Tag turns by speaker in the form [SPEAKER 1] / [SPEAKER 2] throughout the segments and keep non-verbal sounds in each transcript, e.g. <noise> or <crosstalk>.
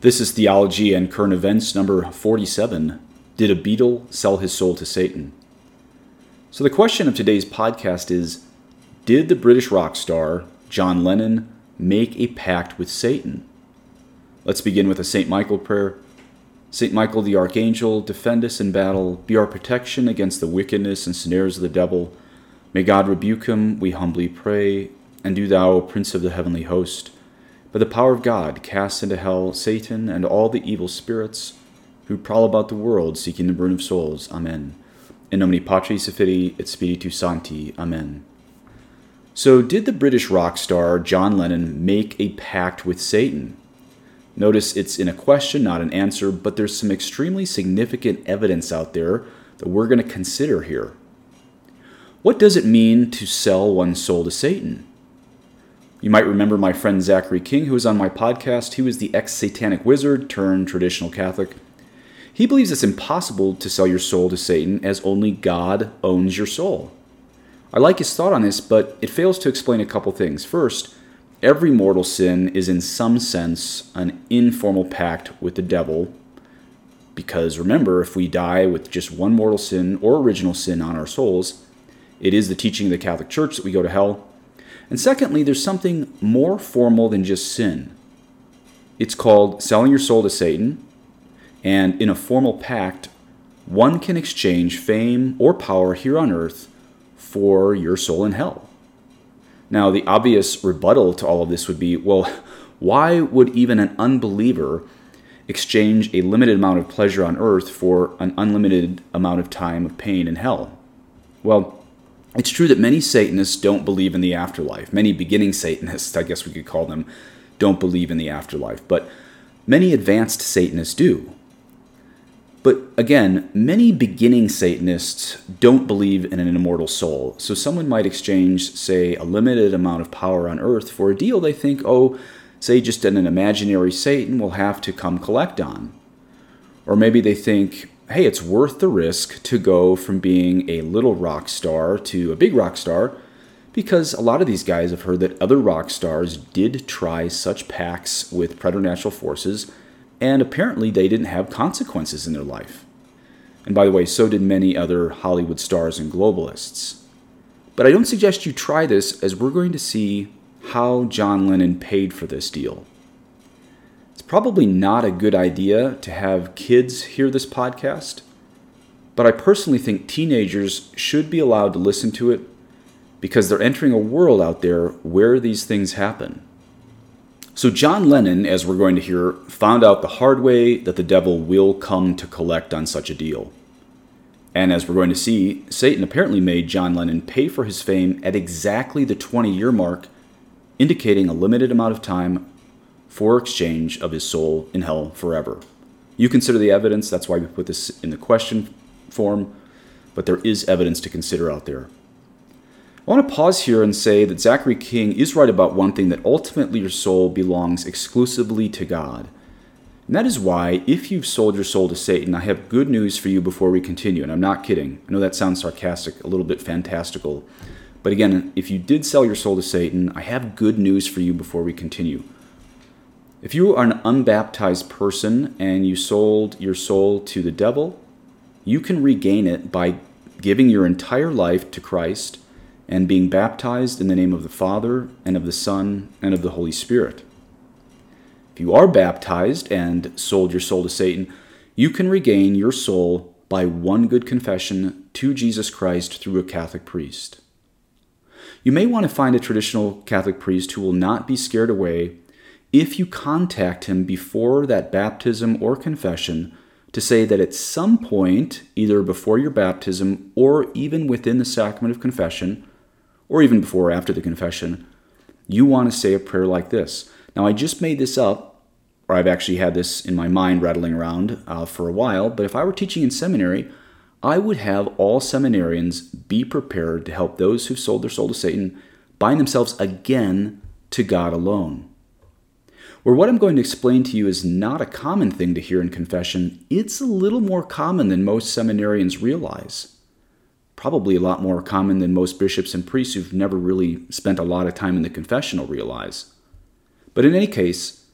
[SPEAKER 1] This is Theology and Current Events number 47 Did a Beatle Sell His Soul to Satan? So, the question of today's podcast is Did the British rock star John Lennon make a pact with Satan? Let's begin with a St. Michael prayer. St. Michael the Archangel, defend us in battle, be our protection against the wickedness and snares of the devil. May God rebuke him, we humbly pray, and do thou, Prince of the heavenly host, by the power of God, cast into hell Satan and all the evil spirits who prowl about the world seeking the ruin of souls. Amen. In nomine Patris et Filii et Spiritus Sancti. Amen. So, did the British rock star John Lennon make a pact with Satan? Notice it's in a question, not an answer, but there's some extremely significant evidence out there that we're going to consider here. What does it mean to sell one's soul to Satan? You might remember my friend Zachary King, who was on my podcast. He was the ex satanic wizard turned traditional Catholic. He believes it's impossible to sell your soul to Satan as only God owns your soul. I like his thought on this, but it fails to explain a couple things. First, every mortal sin is in some sense an informal pact with the devil. Because remember, if we die with just one mortal sin or original sin on our souls, it is the teaching of the Catholic Church that we go to hell and secondly, there's something more formal than just sin. It's called selling your soul to Satan, and in a formal pact, one can exchange fame or power here on earth for your soul in hell. Now, the obvious rebuttal to all of this would be well, <laughs> why would even an unbeliever exchange a limited amount of pleasure on earth for an unlimited amount of time of pain in hell? Well, it's true that many Satanists don't believe in the afterlife. Many beginning Satanists, I guess we could call them, don't believe in the afterlife. But many advanced Satanists do. But again, many beginning Satanists don't believe in an immortal soul. So someone might exchange, say, a limited amount of power on earth for a deal they think, oh, say, just an imaginary Satan will have to come collect on. Or maybe they think, hey, it's worth the risk to go from being a little rock star to a big rock star because a lot of these guys have heard that other rock stars did try such pacts with preternatural forces, and apparently they didn't have consequences in their life. And by the way, so did many other Hollywood stars and globalists. But I don't suggest you try this, as we're going to see how John Lennon paid for this deal probably not a good idea to have kids hear this podcast, but I personally think teenagers should be allowed to listen to it because they're entering a world out there where these things happen. So, John Lennon, as we're going to hear, found out the hard way that the devil will come to collect on such a deal. And as we're going to see, Satan apparently made John Lennon pay for his fame at exactly the 20 year mark, indicating a limited amount of time for exchange of his soul in hell forever. You consider the evidence, that's why we put this in the question form, but there is evidence to consider out there. I want to pause here and say that Zachary King is right about one thing that ultimately your soul belongs exclusively to God. And that is why, if you've sold your soul to Satan, I have good news for you before we continue. And I'm not kidding. I know that sounds sarcastic, a little bit fantastical. But again, if you did sell your soul to Satan, I have good news for you before we continue. If you are an unbaptized person and you sold your soul to the devil, you can regain it by giving your entire life to Christ and being baptized in the name of the Father and of the Son and of the Holy Spirit. If you are baptized and sold your soul to Satan, you can regain your soul by one good confession to Jesus Christ through a Catholic priest. You may want to find a traditional Catholic priest who will not be scared away if you contact him before that baptism or confession to say that at some point, either before your baptism or even within the sacrament of confession, or even before or after the confession, you want to say a prayer like this. Now, I just made this up, or I've actually had this in my mind rattling around uh, for a while, but if I were teaching in seminary, I would have all seminarians be prepared to help those who've sold their soul to Satan bind themselves again to God alone where what I'm going to explain to you is not a common thing to hear in confession, it's a little more common than most seminarians realize. Probably a lot more common than most bishops and priests who've never really spent a lot of time in the confessional realize. But in any case,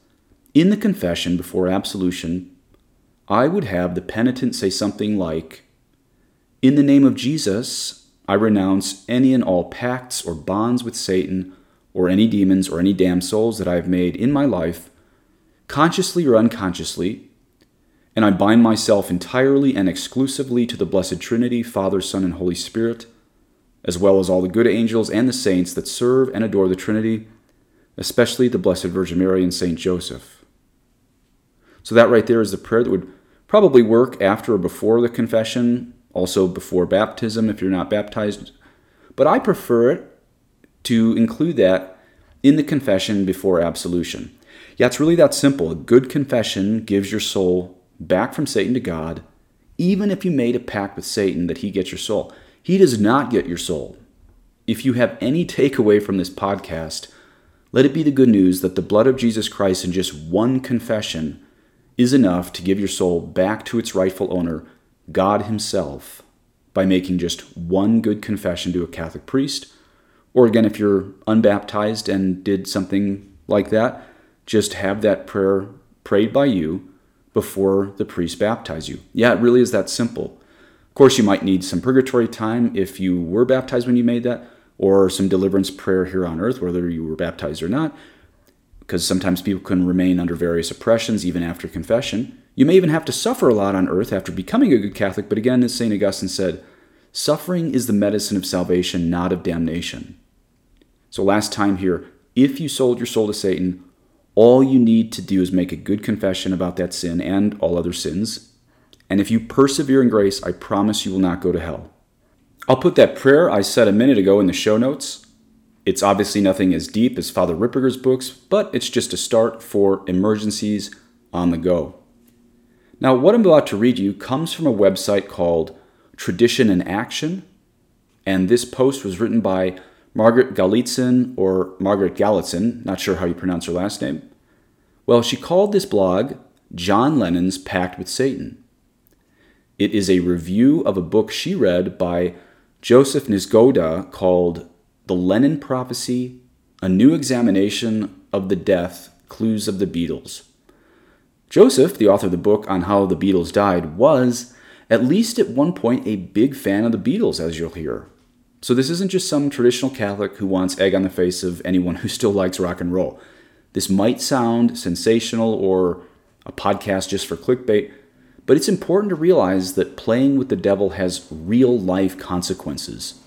[SPEAKER 1] in the confession before absolution, I would have the penitent say something like, In the name of Jesus, I renounce any and all pacts or bonds with Satan or any demons or any damned souls that I have made in my life, consciously or unconsciously, and I bind myself entirely and exclusively to the Blessed Trinity, Father, Son, and Holy Spirit, as well as all the good angels and the saints that serve and adore the Trinity, especially the Blessed Virgin Mary and Saint Joseph. So, that right there is the prayer that would probably work after or before the confession, also before baptism if you're not baptized. But I prefer it to include that in the confession before absolution. Yeah, it's really that simple. A good confession gives your soul back from Satan to God, even if you made a pact with Satan that he gets your soul. He does not get your soul. If you have any takeaway from this podcast, let it be the good news that the blood of Jesus Christ in just one confession is enough to give your soul back to its rightful owner, God Himself, by making just one good confession to a Catholic priest or again, if you're unbaptized and did something like that, just have that prayer prayed by you before the priest baptize you. Yeah, it really is that simple. Of course, you might need some purgatory time if you were baptized when you made that, or some deliverance prayer here on earth, whether you were baptized or not, because sometimes people can remain under various oppressions even after confession. You may even have to suffer a lot on earth after becoming a good Catholic, but again, as St. Augustine said, suffering is the medicine of salvation, not of damnation. So, last time here, if you sold your soul to Satan, all you need to do is make a good confession about that sin and all other sins. And if you persevere in grace, I promise you will not go to hell. I'll put that prayer I said a minute ago in the show notes. It's obviously nothing as deep as Father Ripperger's books, but it's just a start for emergencies on the go. Now, what I'm about to read you comes from a website called Tradition and Action, and this post was written by Margaret Galitzin, or Margaret Galitzin, not sure how you pronounce her last name. Well, she called this blog John Lennon's Pact with Satan. It is a review of a book she read by Joseph Niezgoda called The Lennon Prophecy A New Examination of the Death Clues of the Beatles. Joseph, the author of the book on how the Beatles died, was, at least at one point, a big fan of the Beatles, as you'll hear. So this isn't just some traditional Catholic who wants egg on the face of anyone who still likes rock and roll. This might sound sensational or a podcast just for clickbait, but it's important to realize that playing with the devil has real life consequences.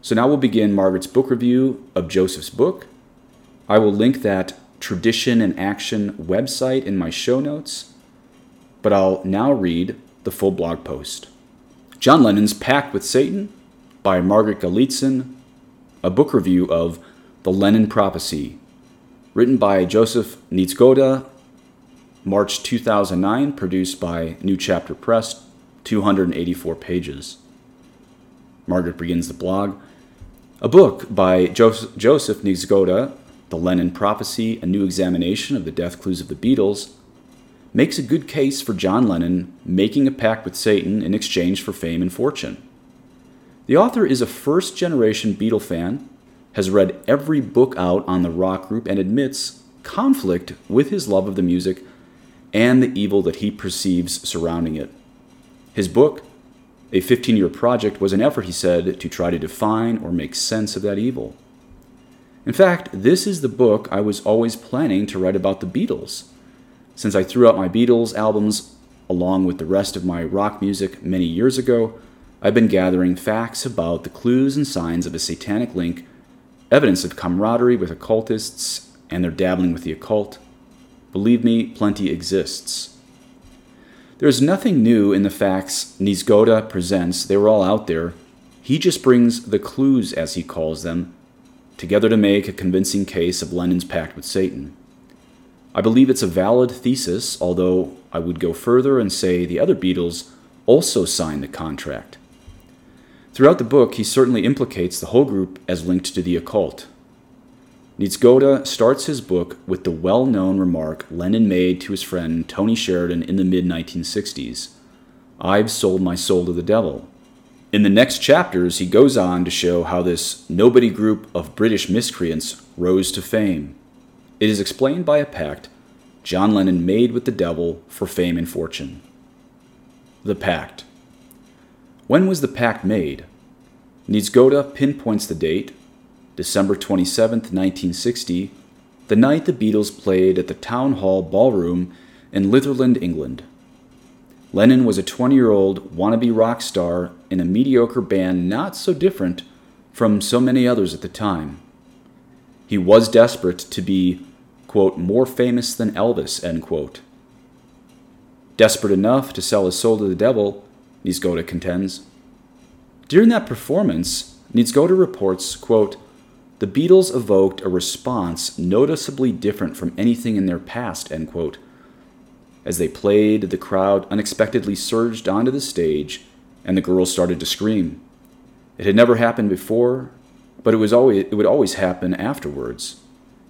[SPEAKER 1] So now we'll begin Margaret's book review of Joseph's book. I will link that Tradition and Action website in my show notes, but I'll now read the full blog post. John Lennon's Pact with Satan by Margaret Galitzin, a book review of The Lennon Prophecy, written by Joseph Niezgoda, March 2009, produced by New Chapter Press, 284 pages. Margaret begins the blog. A book by Joseph, Joseph The Lennon Prophecy, A New Examination of the Death Clues of the Beatles, makes a good case for John Lennon making a pact with Satan in exchange for fame and fortune. The author is a first generation Beatle fan, has read every book out on the rock group, and admits conflict with his love of the music and the evil that he perceives surrounding it. His book, a 15 year project, was an effort, he said, to try to define or make sense of that evil. In fact, this is the book I was always planning to write about the Beatles. Since I threw out my Beatles albums along with the rest of my rock music many years ago, I've been gathering facts about the clues and signs of a satanic link, evidence of camaraderie with occultists and their dabbling with the occult. Believe me, plenty exists. There is nothing new in the facts Niezgoda presents, they were all out there. He just brings the clues, as he calls them, together to make a convincing case of Lennon's pact with Satan. I believe it's a valid thesis, although I would go further and say the other Beatles also signed the contract. Throughout the book, he certainly implicates the whole group as linked to the occult. Niezgoda starts his book with the well known remark Lennon made to his friend Tony Sheridan in the mid 1960s I've sold my soul to the devil. In the next chapters, he goes on to show how this nobody group of British miscreants rose to fame. It is explained by a pact John Lennon made with the devil for fame and fortune. The Pact. When was the pact made? Niezgoda pinpoints the date, December 27, 1960, the night the Beatles played at the Town Hall Ballroom in Litherland, England. Lennon was a 20 year old wannabe rock star in a mediocre band not so different from so many others at the time. He was desperate to be, quote, more famous than Elvis, end quote. Desperate enough to sell his soul to the devil, Niezgoda contends. During that performance, Niezgoda reports, quote, the Beatles evoked a response noticeably different from anything in their past, end quote. As they played, the crowd unexpectedly surged onto the stage, and the girls started to scream. It had never happened before, but it, was always, it would always happen afterwards.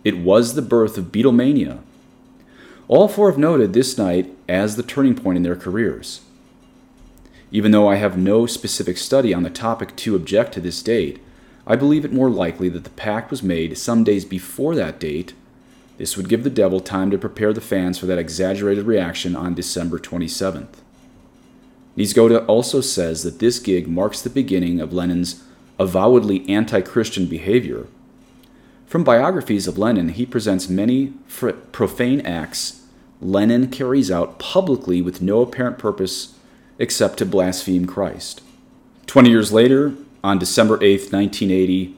[SPEAKER 1] It was the birth of Beatlemania. All four have noted this night as the turning point in their careers. Even though I have no specific study on the topic to object to this date, I believe it more likely that the pact was made some days before that date. This would give the devil time to prepare the fans for that exaggerated reaction on December 27th. Niezgoda also says that this gig marks the beginning of Lennon's avowedly anti Christian behavior. From biographies of Lennon, he presents many fr- profane acts Lenin carries out publicly with no apparent purpose except to blaspheme Christ. Twenty years later, on December 8, 1980,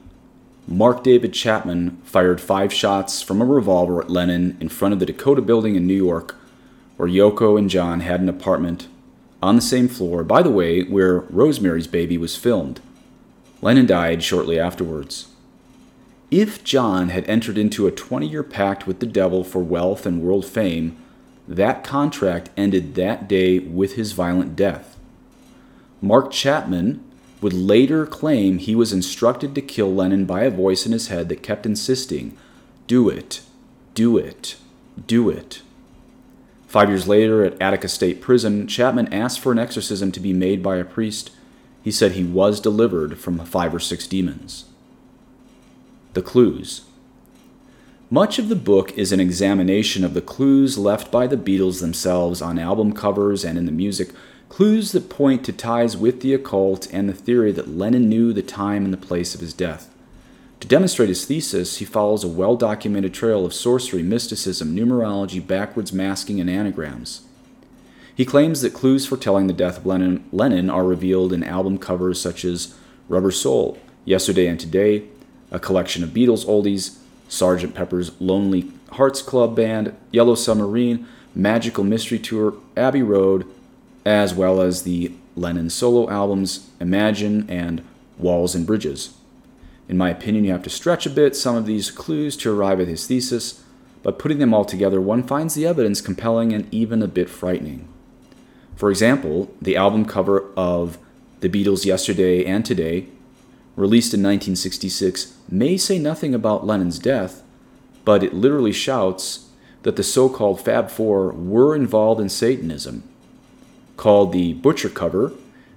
[SPEAKER 1] Mark David Chapman fired five shots from a revolver at Lennon in front of the Dakota building in New York, where Yoko and John had an apartment on the same floor, by the way, where Rosemary's Baby was filmed. Lennon died shortly afterwards. If John had entered into a 20 year pact with the devil for wealth and world fame, that contract ended that day with his violent death. Mark Chapman would later claim he was instructed to kill Lennon by a voice in his head that kept insisting, Do it, do it, do it. Five years later, at Attica State Prison, Chapman asked for an exorcism to be made by a priest. He said he was delivered from five or six demons. The clues. Much of the book is an examination of the clues left by the Beatles themselves on album covers and in the music, clues that point to ties with the occult and the theory that Lennon knew the time and the place of his death. To demonstrate his thesis, he follows a well documented trail of sorcery, mysticism, numerology, backwards masking, and anagrams. He claims that clues foretelling the death of Lennon, Lennon are revealed in album covers such as Rubber Soul, Yesterday and Today, a collection of Beatles oldies, Sgt. Pepper's Lonely Hearts Club Band, Yellow Submarine, Magical Mystery Tour, Abbey Road, as well as the Lennon solo albums Imagine and Walls and Bridges. In my opinion, you have to stretch a bit some of these clues to arrive at his thesis, but putting them all together, one finds the evidence compelling and even a bit frightening. For example, the album cover of The Beatles' Yesterday and Today released in 1966, may say nothing about Lennon's death, but it literally shouts that the so called Fab Four were involved in Satanism. Called the Butcher cover,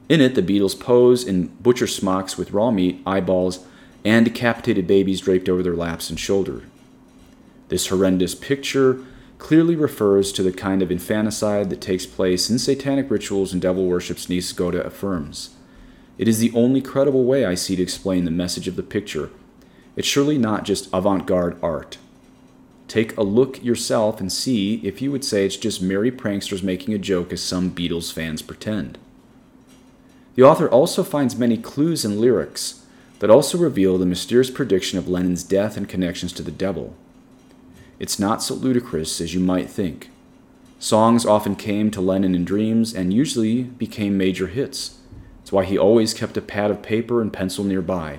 [SPEAKER 1] in it the Beatles pose in butcher smocks with raw meat, eyeballs, and decapitated babies draped over their laps and shoulder. This horrendous picture clearly refers to the kind of infanticide that takes place in satanic rituals and devil worship, worships Niezgoda affirms. It is the only credible way I see to explain the message of the picture. It's surely not just avant garde art. Take a look yourself and see if you would say it's just merry pranksters making a joke as some Beatles fans pretend. The author also finds many clues in lyrics that also reveal the mysterious prediction of Lennon's death and connections to the devil. It's not so ludicrous as you might think. Songs often came to Lenin in dreams and usually became major hits. It's why he always kept a pad of paper and pencil nearby.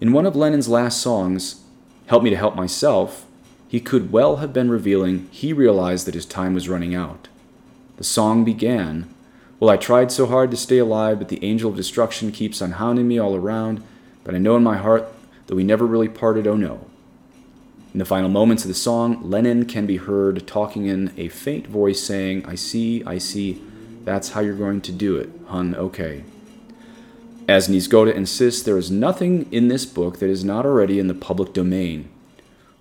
[SPEAKER 1] In one of Lennon's last songs, Help Me to Help Myself, he could well have been revealing he realized that his time was running out. The song began, Well, I tried so hard to stay alive, but the angel of destruction keeps on hounding me all around, but I know in my heart that we never really parted, oh no. In the final moments of the song, Lennon can be heard talking in a faint voice saying, I see, I see, that's how you're going to do it, hun, okay. As Niezgoda insists, there is nothing in this book that is not already in the public domain.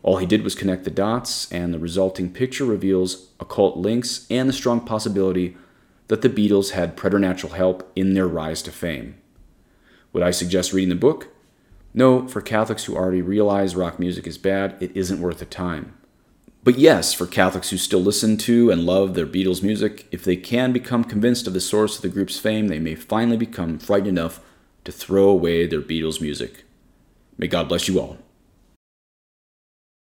[SPEAKER 1] All he did was connect the dots, and the resulting picture reveals occult links and the strong possibility that the Beatles had preternatural help in their rise to fame. Would I suggest reading the book? No, for Catholics who already realize rock music is bad, it isn't worth the time. But yes, for Catholics who still listen to and love their Beatles music, if they can become convinced of the source of the group's fame, they may finally become frightened enough to throw away their Beatles music. May God bless you all.